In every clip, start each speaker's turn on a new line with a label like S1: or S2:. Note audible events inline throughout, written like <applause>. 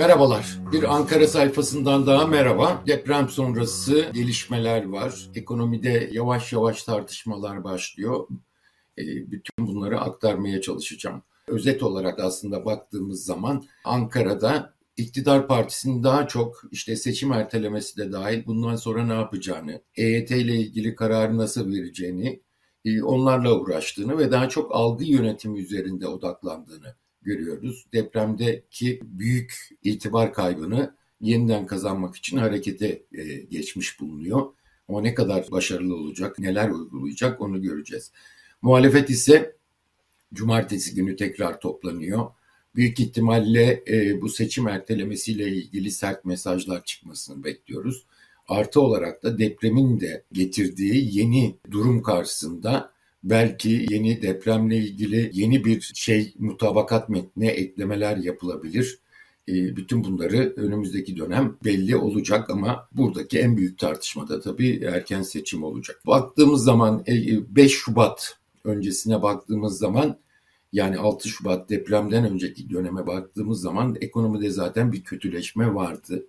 S1: Merhabalar. Bir Ankara sayfasından daha merhaba. Deprem sonrası gelişmeler var. Ekonomide yavaş yavaş tartışmalar başlıyor. E, bütün bunları aktarmaya çalışacağım. Özet olarak aslında baktığımız zaman Ankara'da iktidar partisinin daha çok işte seçim ertelemesi de dahil bundan sonra ne yapacağını, EYT ile ilgili kararı nasıl vereceğini, e, onlarla uğraştığını ve daha çok algı yönetimi üzerinde odaklandığını görüyoruz. Depremdeki büyük itibar kaybını yeniden kazanmak için harekete e, geçmiş bulunuyor. Ama ne kadar başarılı olacak, neler uygulayacak onu göreceğiz. Muhalefet ise cumartesi günü tekrar toplanıyor. Büyük ihtimalle e, bu seçim ertelemesiyle ilgili sert mesajlar çıkmasını bekliyoruz. Artı olarak da depremin de getirdiği yeni durum karşısında belki yeni depremle ilgili yeni bir şey mutabakat metnine eklemeler yapılabilir. E, bütün bunları önümüzdeki dönem belli olacak ama buradaki en büyük tartışmada tabii erken seçim olacak. Baktığımız zaman 5 e, Şubat öncesine baktığımız zaman yani 6 Şubat depremden önceki döneme baktığımız zaman ekonomide zaten bir kötüleşme vardı.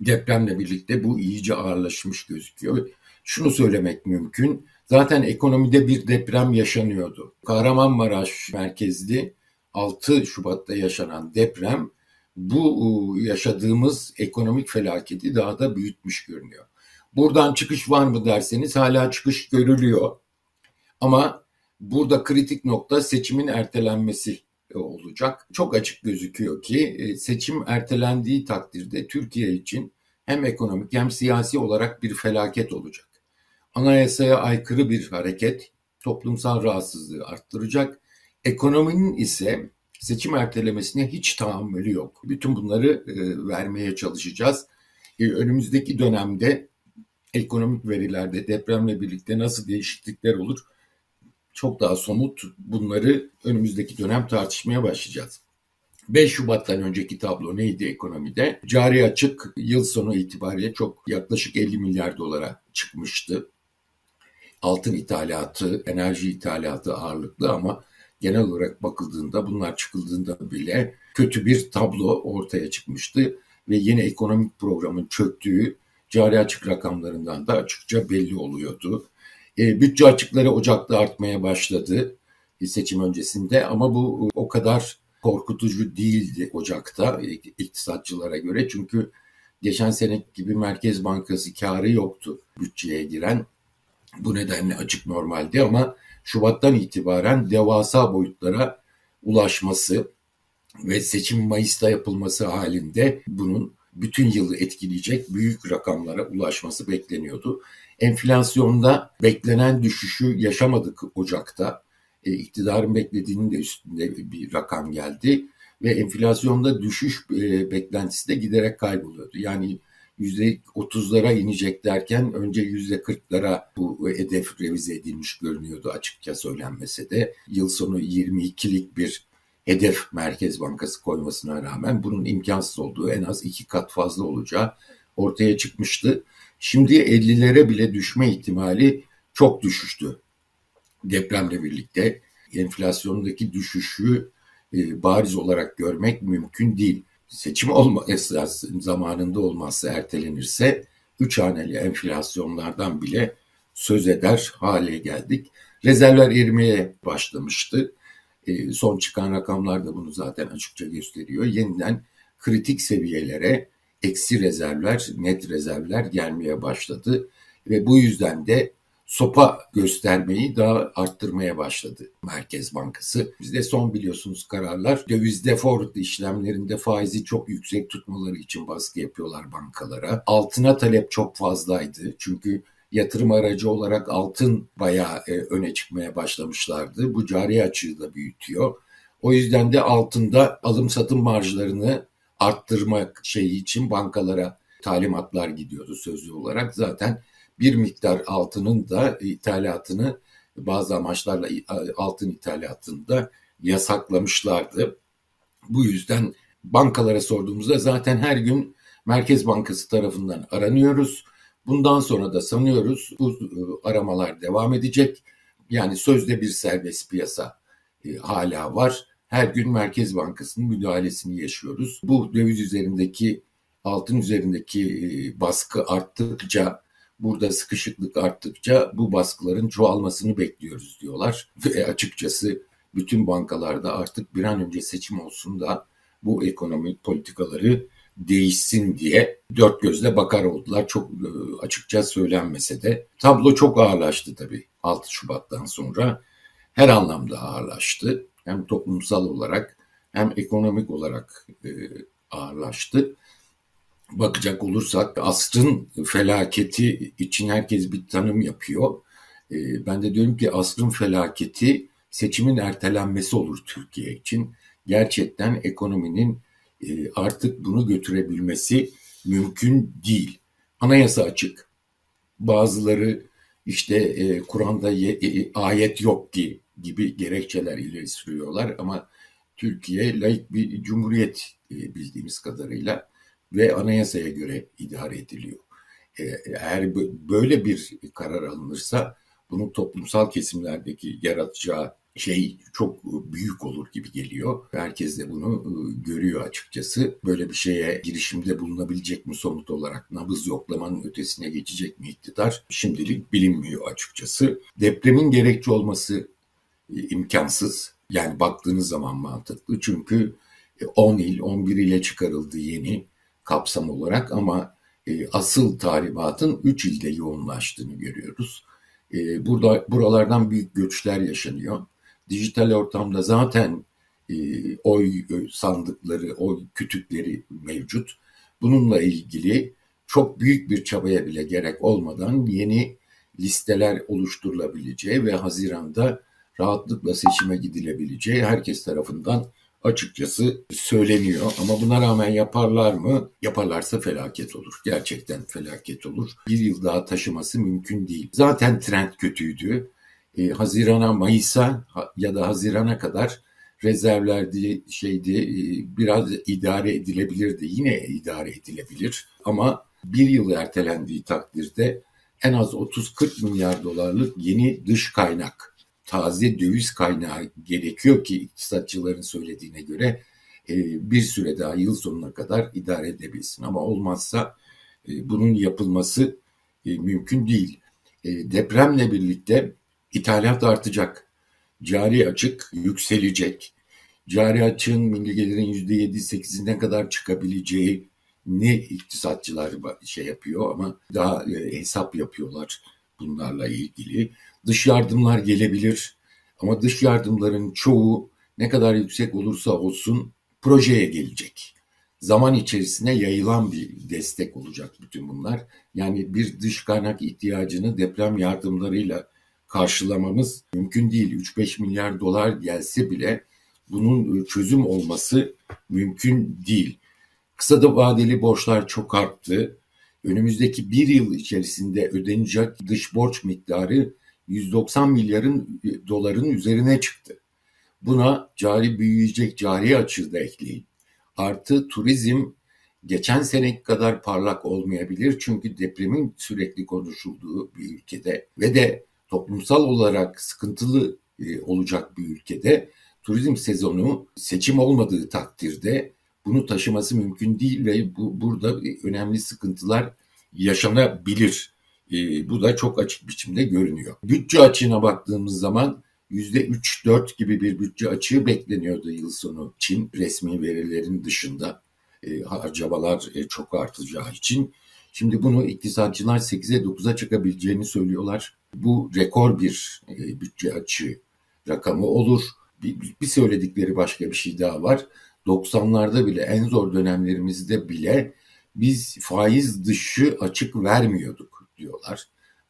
S1: Depremle birlikte bu iyice ağırlaşmış gözüküyor. Şunu söylemek mümkün. Zaten ekonomide bir deprem yaşanıyordu. Kahramanmaraş merkezli 6 Şubat'ta yaşanan deprem bu yaşadığımız ekonomik felaketi daha da büyütmüş görünüyor. Buradan çıkış var mı derseniz hala çıkış görülüyor. Ama burada kritik nokta seçimin ertelenmesi olacak. Çok açık gözüküyor ki e, seçim ertelendiği takdirde Türkiye için hem ekonomik hem siyasi olarak bir felaket olacak anayasaya aykırı bir hareket toplumsal rahatsızlığı arttıracak. Ekonominin ise seçim ertelemesine hiç tahammülü yok. Bütün bunları e, vermeye çalışacağız. E, önümüzdeki dönemde ekonomik verilerde depremle birlikte nasıl değişiklikler olur? Çok daha somut bunları önümüzdeki dönem tartışmaya başlayacağız. 5 Şubat'tan önceki tablo neydi ekonomide? Cari açık yıl sonu itibariyle çok yaklaşık 50 milyar dolara çıkmıştı altın ithalatı, enerji ithalatı ağırlıklı ama genel olarak bakıldığında bunlar çıkıldığında bile kötü bir tablo ortaya çıkmıştı ve yeni ekonomik programın çöktüğü cari açık rakamlarından da açıkça belli oluyordu. E, bütçe açıkları Ocak'ta artmaya başladı e, seçim öncesinde ama bu o kadar korkutucu değildi Ocak'ta e, iktisatçılara göre çünkü geçen sene gibi Merkez Bankası karı yoktu bütçeye giren bu nedenle açık normaldi ama Şubat'tan itibaren devasa boyutlara ulaşması ve seçim Mayıs'ta yapılması halinde bunun bütün yılı etkileyecek büyük rakamlara ulaşması bekleniyordu. Enflasyonda beklenen düşüşü yaşamadık Ocak'ta. E, iktidarın beklediğinin de üstünde bir rakam geldi ve enflasyonda düşüş e, beklentisi de giderek kayboluyordu. Yani %30'lara inecek derken önce %40'lara bu hedef revize edilmiş görünüyordu açıkça söylenmese de. Yıl sonu 22'lik bir hedef Merkez Bankası koymasına rağmen bunun imkansız olduğu en az iki kat fazla olacağı ortaya çıkmıştı. Şimdi 50'lere bile düşme ihtimali çok düşüştü. Depremle birlikte enflasyondaki düşüşü e, bariz olarak görmek mümkün değil seçim olma esas zamanında olmazsa ertelenirse üç haneli enflasyonlardan bile söz eder hale geldik. Rezervler erimeye başlamıştı. E, son çıkan rakamlar da bunu zaten açıkça gösteriyor. Yeniden kritik seviyelere eksi rezervler, net rezervler gelmeye başladı. Ve bu yüzden de sopa göstermeyi daha arttırmaya başladı Merkez Bankası. Bizde son biliyorsunuz kararlar döviz default işlemlerinde faizi çok yüksek tutmaları için baskı yapıyorlar bankalara. Altına talep çok fazlaydı çünkü yatırım aracı olarak altın bayağı e, öne çıkmaya başlamışlardı. Bu cari açığı da büyütüyor. O yüzden de altında alım satım marjlarını arttırmak şeyi için bankalara talimatlar gidiyordu sözlü olarak. Zaten bir miktar altının da ithalatını bazı amaçlarla altın ithalatını da yasaklamışlardı. Bu yüzden bankalara sorduğumuzda zaten her gün Merkez Bankası tarafından aranıyoruz. Bundan sonra da sanıyoruz bu e, aramalar devam edecek. Yani sözde bir serbest piyasa e, hala var. her gün Merkez Bankası'nın müdahalesini yaşıyoruz. Bu döviz üzerindeki altın üzerindeki e, baskı arttıkça burada sıkışıklık arttıkça bu baskıların çoğalmasını bekliyoruz diyorlar. <laughs> Ve açıkçası bütün bankalarda artık bir an önce seçim olsun da bu ekonomik politikaları değişsin diye dört gözle bakar oldular. Çok e, açıkça söylenmese de. Tablo çok ağırlaştı tabii 6 Şubat'tan sonra. Her anlamda ağırlaştı. Hem toplumsal olarak hem ekonomik olarak e, ağırlaştı. Bakacak olursak asrın felaketi için herkes bir tanım yapıyor. E, ben de diyorum ki asrın felaketi seçimin ertelenmesi olur Türkiye için. Gerçekten ekonominin e, artık bunu götürebilmesi mümkün değil. Anayasa açık. Bazıları işte e, Kur'an'da e, ayet yok ki gibi gerekçeler ileri sürüyorlar ama Türkiye layık bir cumhuriyet bildiğimiz kadarıyla ve anayasaya göre idare ediliyor. E, eğer böyle bir karar alınırsa bunun toplumsal kesimlerdeki yaratacağı şey çok büyük olur gibi geliyor. Herkes de bunu ıı, görüyor açıkçası. Böyle bir şeye girişimde bulunabilecek mi somut olarak nabız yoklamanın ötesine geçecek mi iktidar? Şimdilik bilinmiyor açıkçası. Depremin gerekçe olması imkansız. Yani baktığınız zaman mantıklı. Çünkü 10 il, 11 ile çıkarıldı yeni kapsam olarak ama ıı, asıl tahribatın 3 ilde yoğunlaştığını görüyoruz. Burada buralardan büyük göçler yaşanıyor dijital ortamda zaten e, oy sandıkları, oy kütükleri mevcut. Bununla ilgili çok büyük bir çabaya bile gerek olmadan yeni listeler oluşturulabileceği ve Haziran'da rahatlıkla seçime gidilebileceği herkes tarafından açıkçası söyleniyor. Ama buna rağmen yaparlar mı? Yaparlarsa felaket olur. Gerçekten felaket olur. Bir yıl daha taşıması mümkün değil. Zaten trend kötüydü e, Haziran'a, Mayıs'a ya da Haziran'a kadar rezervlerdi şeydi e, biraz idare edilebilirdi. Yine idare edilebilir ama bir yıl ertelendiği takdirde en az 30-40 milyar dolarlık yeni dış kaynak, taze döviz kaynağı gerekiyor ki iktisatçıların söylediğine göre e, bir süre daha yıl sonuna kadar idare edebilsin. Ama olmazsa e, bunun yapılması e, mümkün değil. Depremle birlikte İthalat artacak. Cari açık yükselecek. Cari açığın milli gelirin %7-8'ine kadar çıkabileceği ne iktisatçılar şey yapıyor ama daha hesap yapıyorlar bunlarla ilgili. Dış yardımlar gelebilir ama dış yardımların çoğu ne kadar yüksek olursa olsun projeye gelecek. Zaman içerisinde yayılan bir destek olacak bütün bunlar. Yani bir dış kaynak ihtiyacını deprem yardımlarıyla karşılamamız mümkün değil. 3-5 milyar dolar gelse bile bunun e, çözüm olması mümkün değil. Kısa da vadeli borçlar çok arttı. Önümüzdeki bir yıl içerisinde ödenecek dış borç miktarı 190 milyarın e, doların üzerine çıktı. Buna cari büyüyecek cari açığı da ekleyin. Artı turizm geçen seneki kadar parlak olmayabilir çünkü depremin sürekli konuşulduğu bir ülkede ve de toplumsal olarak sıkıntılı e, olacak bir ülkede turizm sezonu seçim olmadığı takdirde bunu taşıması mümkün değil ve bu burada önemli sıkıntılar yaşanabilir. E, bu da çok açık biçimde görünüyor. Bütçe açığına baktığımız zaman %3-4 gibi bir bütçe açığı bekleniyordu yıl sonu için resmi verilerin dışında e, harcamalar e, çok artacağı için. Şimdi bunu iktisatçılar 8'e 9'a çıkabileceğini söylüyorlar. Bu rekor bir bütçe açığı rakamı olur. Bir söyledikleri başka bir şey daha var. 90'larda bile en zor dönemlerimizde bile biz faiz dışı açık vermiyorduk diyorlar.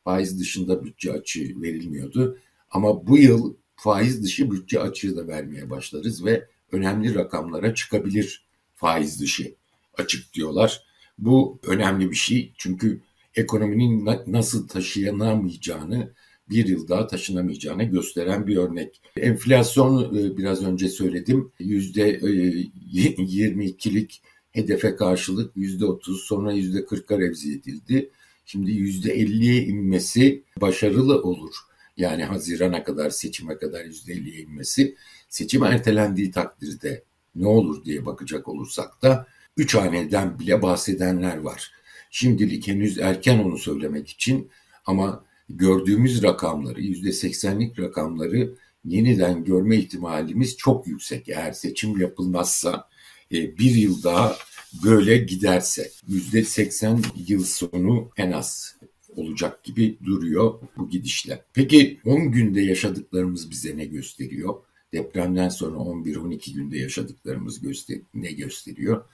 S1: Faiz dışında bütçe açığı verilmiyordu. Ama bu yıl faiz dışı bütçe açığı da vermeye başlarız ve önemli rakamlara çıkabilir faiz dışı açık diyorlar. Bu önemli bir şey çünkü ekonominin nasıl taşıyanamayacağını bir yıl daha taşınamayacağını gösteren bir örnek. Enflasyon e, biraz önce söyledim. Yüzde 22'lik e, hedefe karşılık yüzde 30 sonra yüzde 40'a revzi edildi. Şimdi yüzde 50'ye inmesi başarılı olur. Yani Haziran'a kadar seçime kadar yüzde 50'ye inmesi. seçim ertelendiği takdirde ne olur diye bakacak olursak da üç haneden bile bahsedenler var. Şimdilik henüz erken onu söylemek için ama gördüğümüz rakamları, yüzde seksenlik rakamları yeniden görme ihtimalimiz çok yüksek. Eğer seçim yapılmazsa e, bir yıl daha böyle giderse yüzde seksen yıl sonu en az olacak gibi duruyor bu gidişle. Peki 10 günde yaşadıklarımız bize ne gösteriyor? Depremden sonra 11-12 günde yaşadıklarımız göster ne gösteriyor?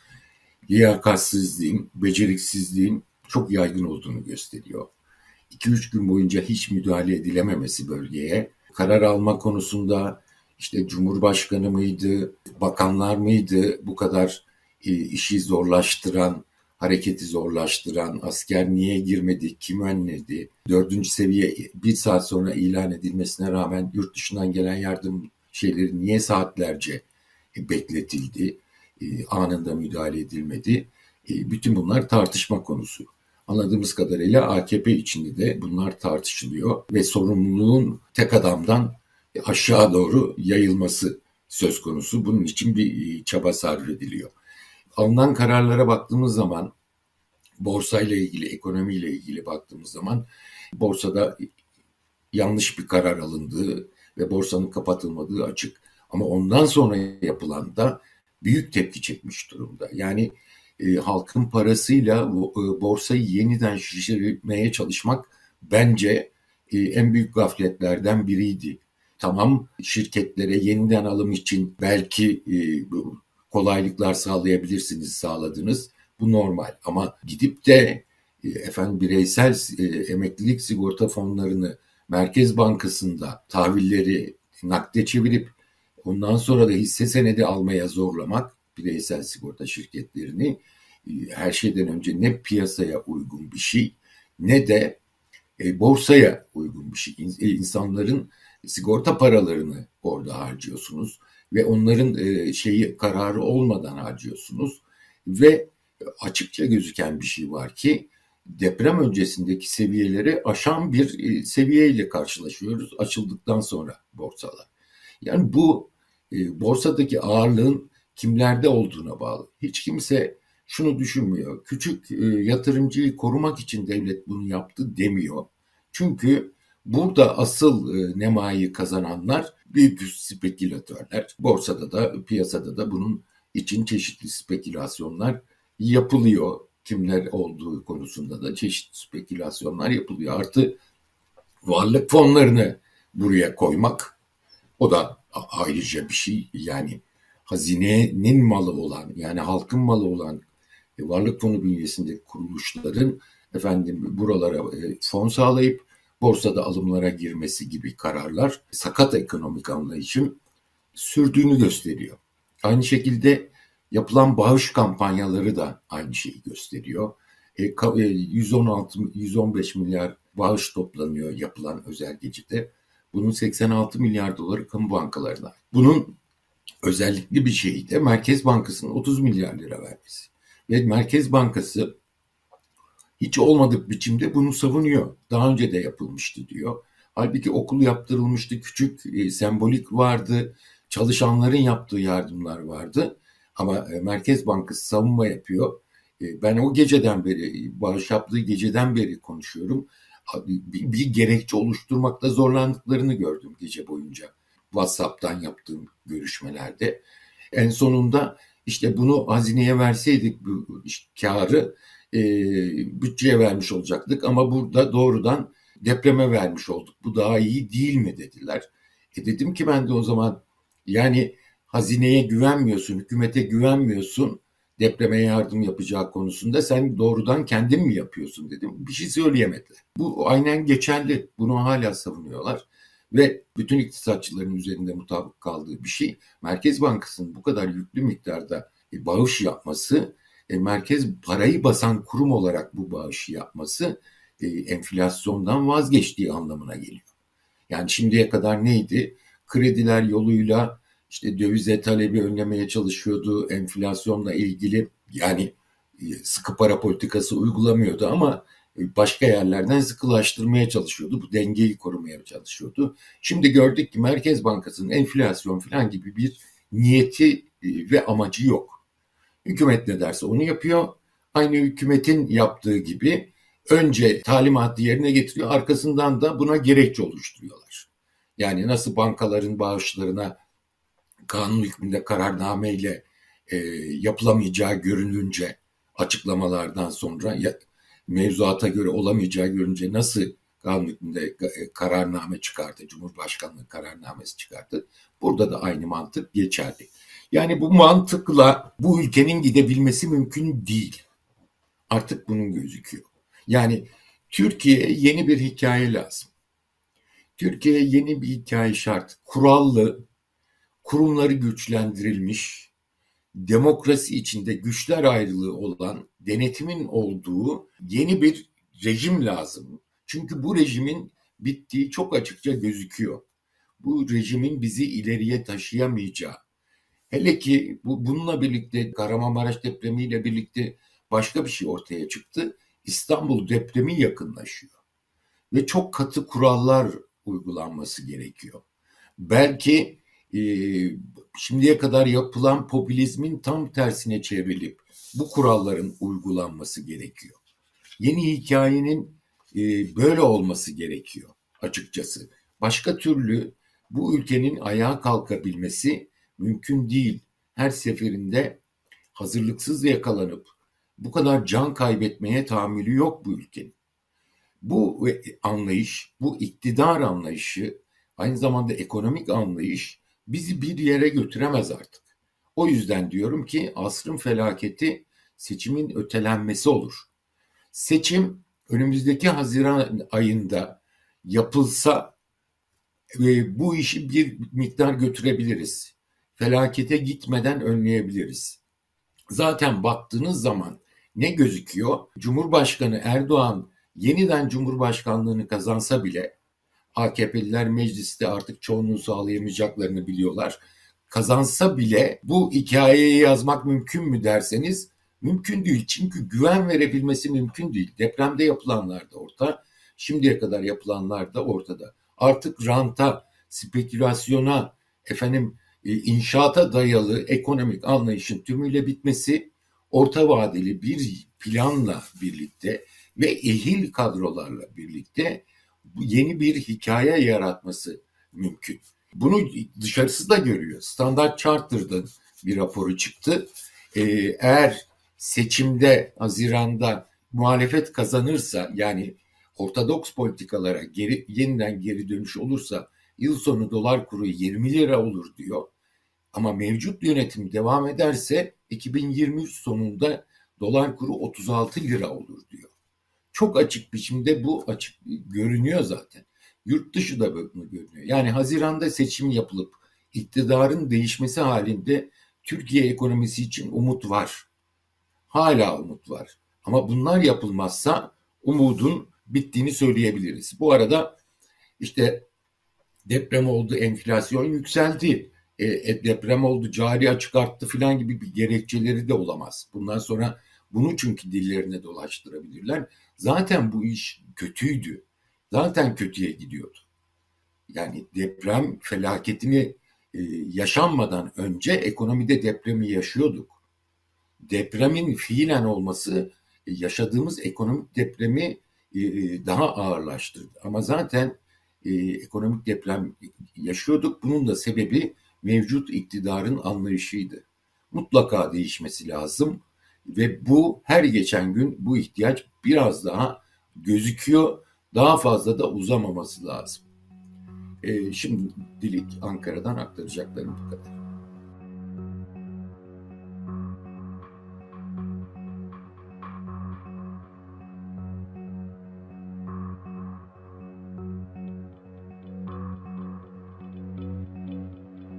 S1: Liyakatsizliğin, beceriksizliğin çok yaygın olduğunu gösteriyor. 2-3 gün boyunca hiç müdahale edilememesi bölgeye, karar alma konusunda işte Cumhurbaşkanı mıydı, bakanlar mıydı bu kadar işi zorlaştıran, hareketi zorlaştıran, asker niye girmedi, kim önledi, dördüncü seviye bir saat sonra ilan edilmesine rağmen yurt dışından gelen yardım şeyleri niye saatlerce bekletildi, e, anında müdahale edilmedi. E, bütün bunlar tartışma konusu. Anladığımız kadarıyla AKP içinde de bunlar tartışılıyor ve sorumluluğun tek adamdan aşağı doğru yayılması söz konusu. Bunun için bir çaba sarf ediliyor. Alınan kararlara baktığımız zaman borsayla ilgili, ekonomiyle ilgili baktığımız zaman borsada yanlış bir karar alındığı ve borsanın kapatılmadığı açık. Ama ondan sonra yapılan da büyük tepki çekmiş durumda. Yani e, halkın parasıyla e, borsayı yeniden şişirmeye çalışmak bence e, en büyük gafletlerden biriydi. Tamam şirketlere yeniden alım için belki e, kolaylıklar sağlayabilirsiniz, sağladınız. Bu normal ama gidip de e, efendim bireysel e, emeklilik sigorta fonlarını Merkez Bankası'nda tahvilleri nakde çevirip ondan sonra da hisse senedi almaya zorlamak bireysel sigorta şirketlerini e, her şeyden önce ne piyasaya uygun bir şey ne de borsaya uygun bir şey. İnsanların sigorta paralarını orada harcıyorsunuz ve onların e, şeyi kararı olmadan harcıyorsunuz ve açıkça gözüken bir şey var ki deprem öncesindeki seviyeleri aşan bir e, seviyeyle karşılaşıyoruz açıldıktan sonra borsalar. Yani bu e, borsadaki ağırlığın kimlerde olduğuna bağlı. Hiç kimse şunu düşünmüyor. Küçük yatırımcıyı korumak için devlet bunu yaptı demiyor. Çünkü burada asıl nemayı kazananlar büyük spekülatörler. Borsada da piyasada da bunun için çeşitli spekülasyonlar yapılıyor. Kimler olduğu konusunda da çeşitli spekülasyonlar yapılıyor. Artı varlık fonlarını buraya koymak o da ayrıca bir şey. Yani hazinenin malı olan yani halkın malı olan e, varlık fonu bünyesindeki kuruluşların efendim buralara e, fon sağlayıp borsada alımlara girmesi gibi kararlar sakat ekonomik anlayışın sürdüğünü gösteriyor. Aynı şekilde Yapılan bağış kampanyaları da aynı şeyi gösteriyor. E, 116 115 e, milyar bağış toplanıyor yapılan özel gecede. Bunun 86 milyar doları kamu bankalarına. Bunun özellikli bir şeyi de Merkez Bankası'nın 30 milyar lira vermesi. Ve Merkez Bankası hiç olmadık biçimde bunu savunuyor. Daha önce de yapılmıştı diyor. Halbuki okul yaptırılmıştı, küçük e, sembolik vardı, çalışanların yaptığı yardımlar vardı. Ama e, Merkez Bankası savunma yapıyor. E, ben o geceden beri, bağış yaptığı geceden beri konuşuyorum. Bir, bir gerekçe oluşturmakta zorlandıklarını gördüm gece boyunca. WhatsApp'tan yaptığım görüşmelerde. En sonunda işte bunu hazineye verseydik bu karı e, bütçeye vermiş olacaktık ama burada doğrudan depreme vermiş olduk. Bu daha iyi değil mi dediler. E dedim ki ben de o zaman yani hazineye güvenmiyorsun, hükümete güvenmiyorsun depreme yardım yapacağı konusunda sen doğrudan kendin mi yapıyorsun dedim. Bir şey söyleyemediler. Bu aynen geçerli. Bunu hala savunuyorlar. Ve bütün iktisatçıların üzerinde mutabık kaldığı bir şey. Merkez Bankası'nın bu kadar yüklü miktarda e, bağış yapması, e, merkez parayı basan kurum olarak bu bağışı yapması e, enflasyondan vazgeçtiği anlamına geliyor. Yani şimdiye kadar neydi? Krediler yoluyla işte dövize talebi önlemeye çalışıyordu, enflasyonla ilgili yani e, sıkı para politikası uygulamıyordu ama başka yerlerden sıkılaştırmaya çalışıyordu. Bu dengeyi korumaya çalışıyordu. Şimdi gördük ki Merkez Bankası'nın enflasyon falan gibi bir niyeti ve amacı yok. Hükümet ne derse onu yapıyor. Aynı hükümetin yaptığı gibi önce talimatı yerine getiriyor, arkasından da buna gerekçe oluşturuyorlar. Yani nasıl bankaların bağışlarına kanun hükmünde kararnameyle e, yapılamayacağı görününce açıklamalardan sonra ya, mevzuata göre olamayacağı görünce nasıl kanun hükmünde e, kararname çıkardı, Cumhurbaşkanlığı kararnamesi çıkardı. Burada da aynı mantık geçerli. Yani bu mantıkla bu ülkenin gidebilmesi mümkün değil. Artık bunun gözüküyor. Yani Türkiye'ye yeni bir hikaye lazım. Türkiye'ye yeni bir hikaye şart. Kurallı, kurumları güçlendirilmiş, demokrasi içinde güçler ayrılığı olan, denetimin olduğu yeni bir rejim lazım. Çünkü bu rejimin bittiği çok açıkça gözüküyor. Bu rejimin bizi ileriye taşıyamayacağı. Hele ki bu, bununla birlikte Kahramanmaraş depremiyle birlikte başka bir şey ortaya çıktı. İstanbul depremi yakınlaşıyor. Ve çok katı kurallar uygulanması gerekiyor. Belki e, şimdiye kadar yapılan popülizmin tam tersine çevrilip bu kuralların uygulanması gerekiyor. Yeni hikayenin e, böyle olması gerekiyor açıkçası. Başka türlü bu ülkenin ayağa kalkabilmesi mümkün değil. Her seferinde hazırlıksız yakalanıp bu kadar can kaybetmeye tahammülü yok bu ülkenin. Bu anlayış, bu iktidar anlayışı, aynı zamanda ekonomik anlayış bizi bir yere götüremez artık. O yüzden diyorum ki asrın felaketi seçimin ötelenmesi olur. Seçim önümüzdeki Haziran ayında yapılsa e, bu işi bir miktar götürebiliriz. Felakete gitmeden önleyebiliriz. Zaten baktığınız zaman ne gözüküyor? Cumhurbaşkanı Erdoğan yeniden Cumhurbaşkanlığını kazansa bile AKP'liler mecliste artık çoğunluğu sağlayamayacaklarını biliyorlar. Kazansa bile bu hikayeyi yazmak mümkün mü derseniz mümkün değil. Çünkü güven verebilmesi mümkün değil. Depremde yapılanlar da orta, şimdiye kadar yapılanlar da ortada. Artık ranta, spekülasyona, efendim inşaata dayalı ekonomik anlayışın tümüyle bitmesi orta vadeli bir planla birlikte ve ehil kadrolarla birlikte yeni bir hikaye yaratması mümkün. Bunu dışarısı da görüyor. Standart Charter'dan bir raporu çıktı. Ee, eğer seçimde Haziran'da muhalefet kazanırsa yani ortodoks politikalara geri, yeniden geri dönüş olursa yıl sonu dolar kuru 20 lira olur diyor. Ama mevcut yönetim devam ederse 2023 sonunda dolar kuru 36 lira olur diyor. Çok açık biçimde bu açık görünüyor zaten. Yurt dışı da bunu görünüyor. Yani Haziran'da seçim yapılıp iktidarın değişmesi halinde Türkiye ekonomisi için umut var. Hala umut var. Ama bunlar yapılmazsa umudun bittiğini söyleyebiliriz. Bu arada işte deprem oldu, enflasyon yükseldi. E, e, deprem oldu, cari açık arttı filan gibi bir gerekçeleri de olamaz. Bundan sonra bunu çünkü dillerine dolaştırabilirler. Zaten bu iş kötüydü. Zaten kötüye gidiyordu. Yani deprem felaketini e, yaşanmadan önce ekonomide depremi yaşıyorduk. Depremin fiilen olması e, yaşadığımız ekonomik depremi e, daha ağırlaştırdı. Ama zaten e, ekonomik deprem yaşıyorduk. Bunun da sebebi mevcut iktidarın anlayışıydı. Mutlaka değişmesi lazım ve bu her geçen gün bu ihtiyaç biraz daha gözüküyor. Daha fazla da uzamaması lazım. Ee, şimdi Dilik Ankara'dan aktaracaklarım bu kadar.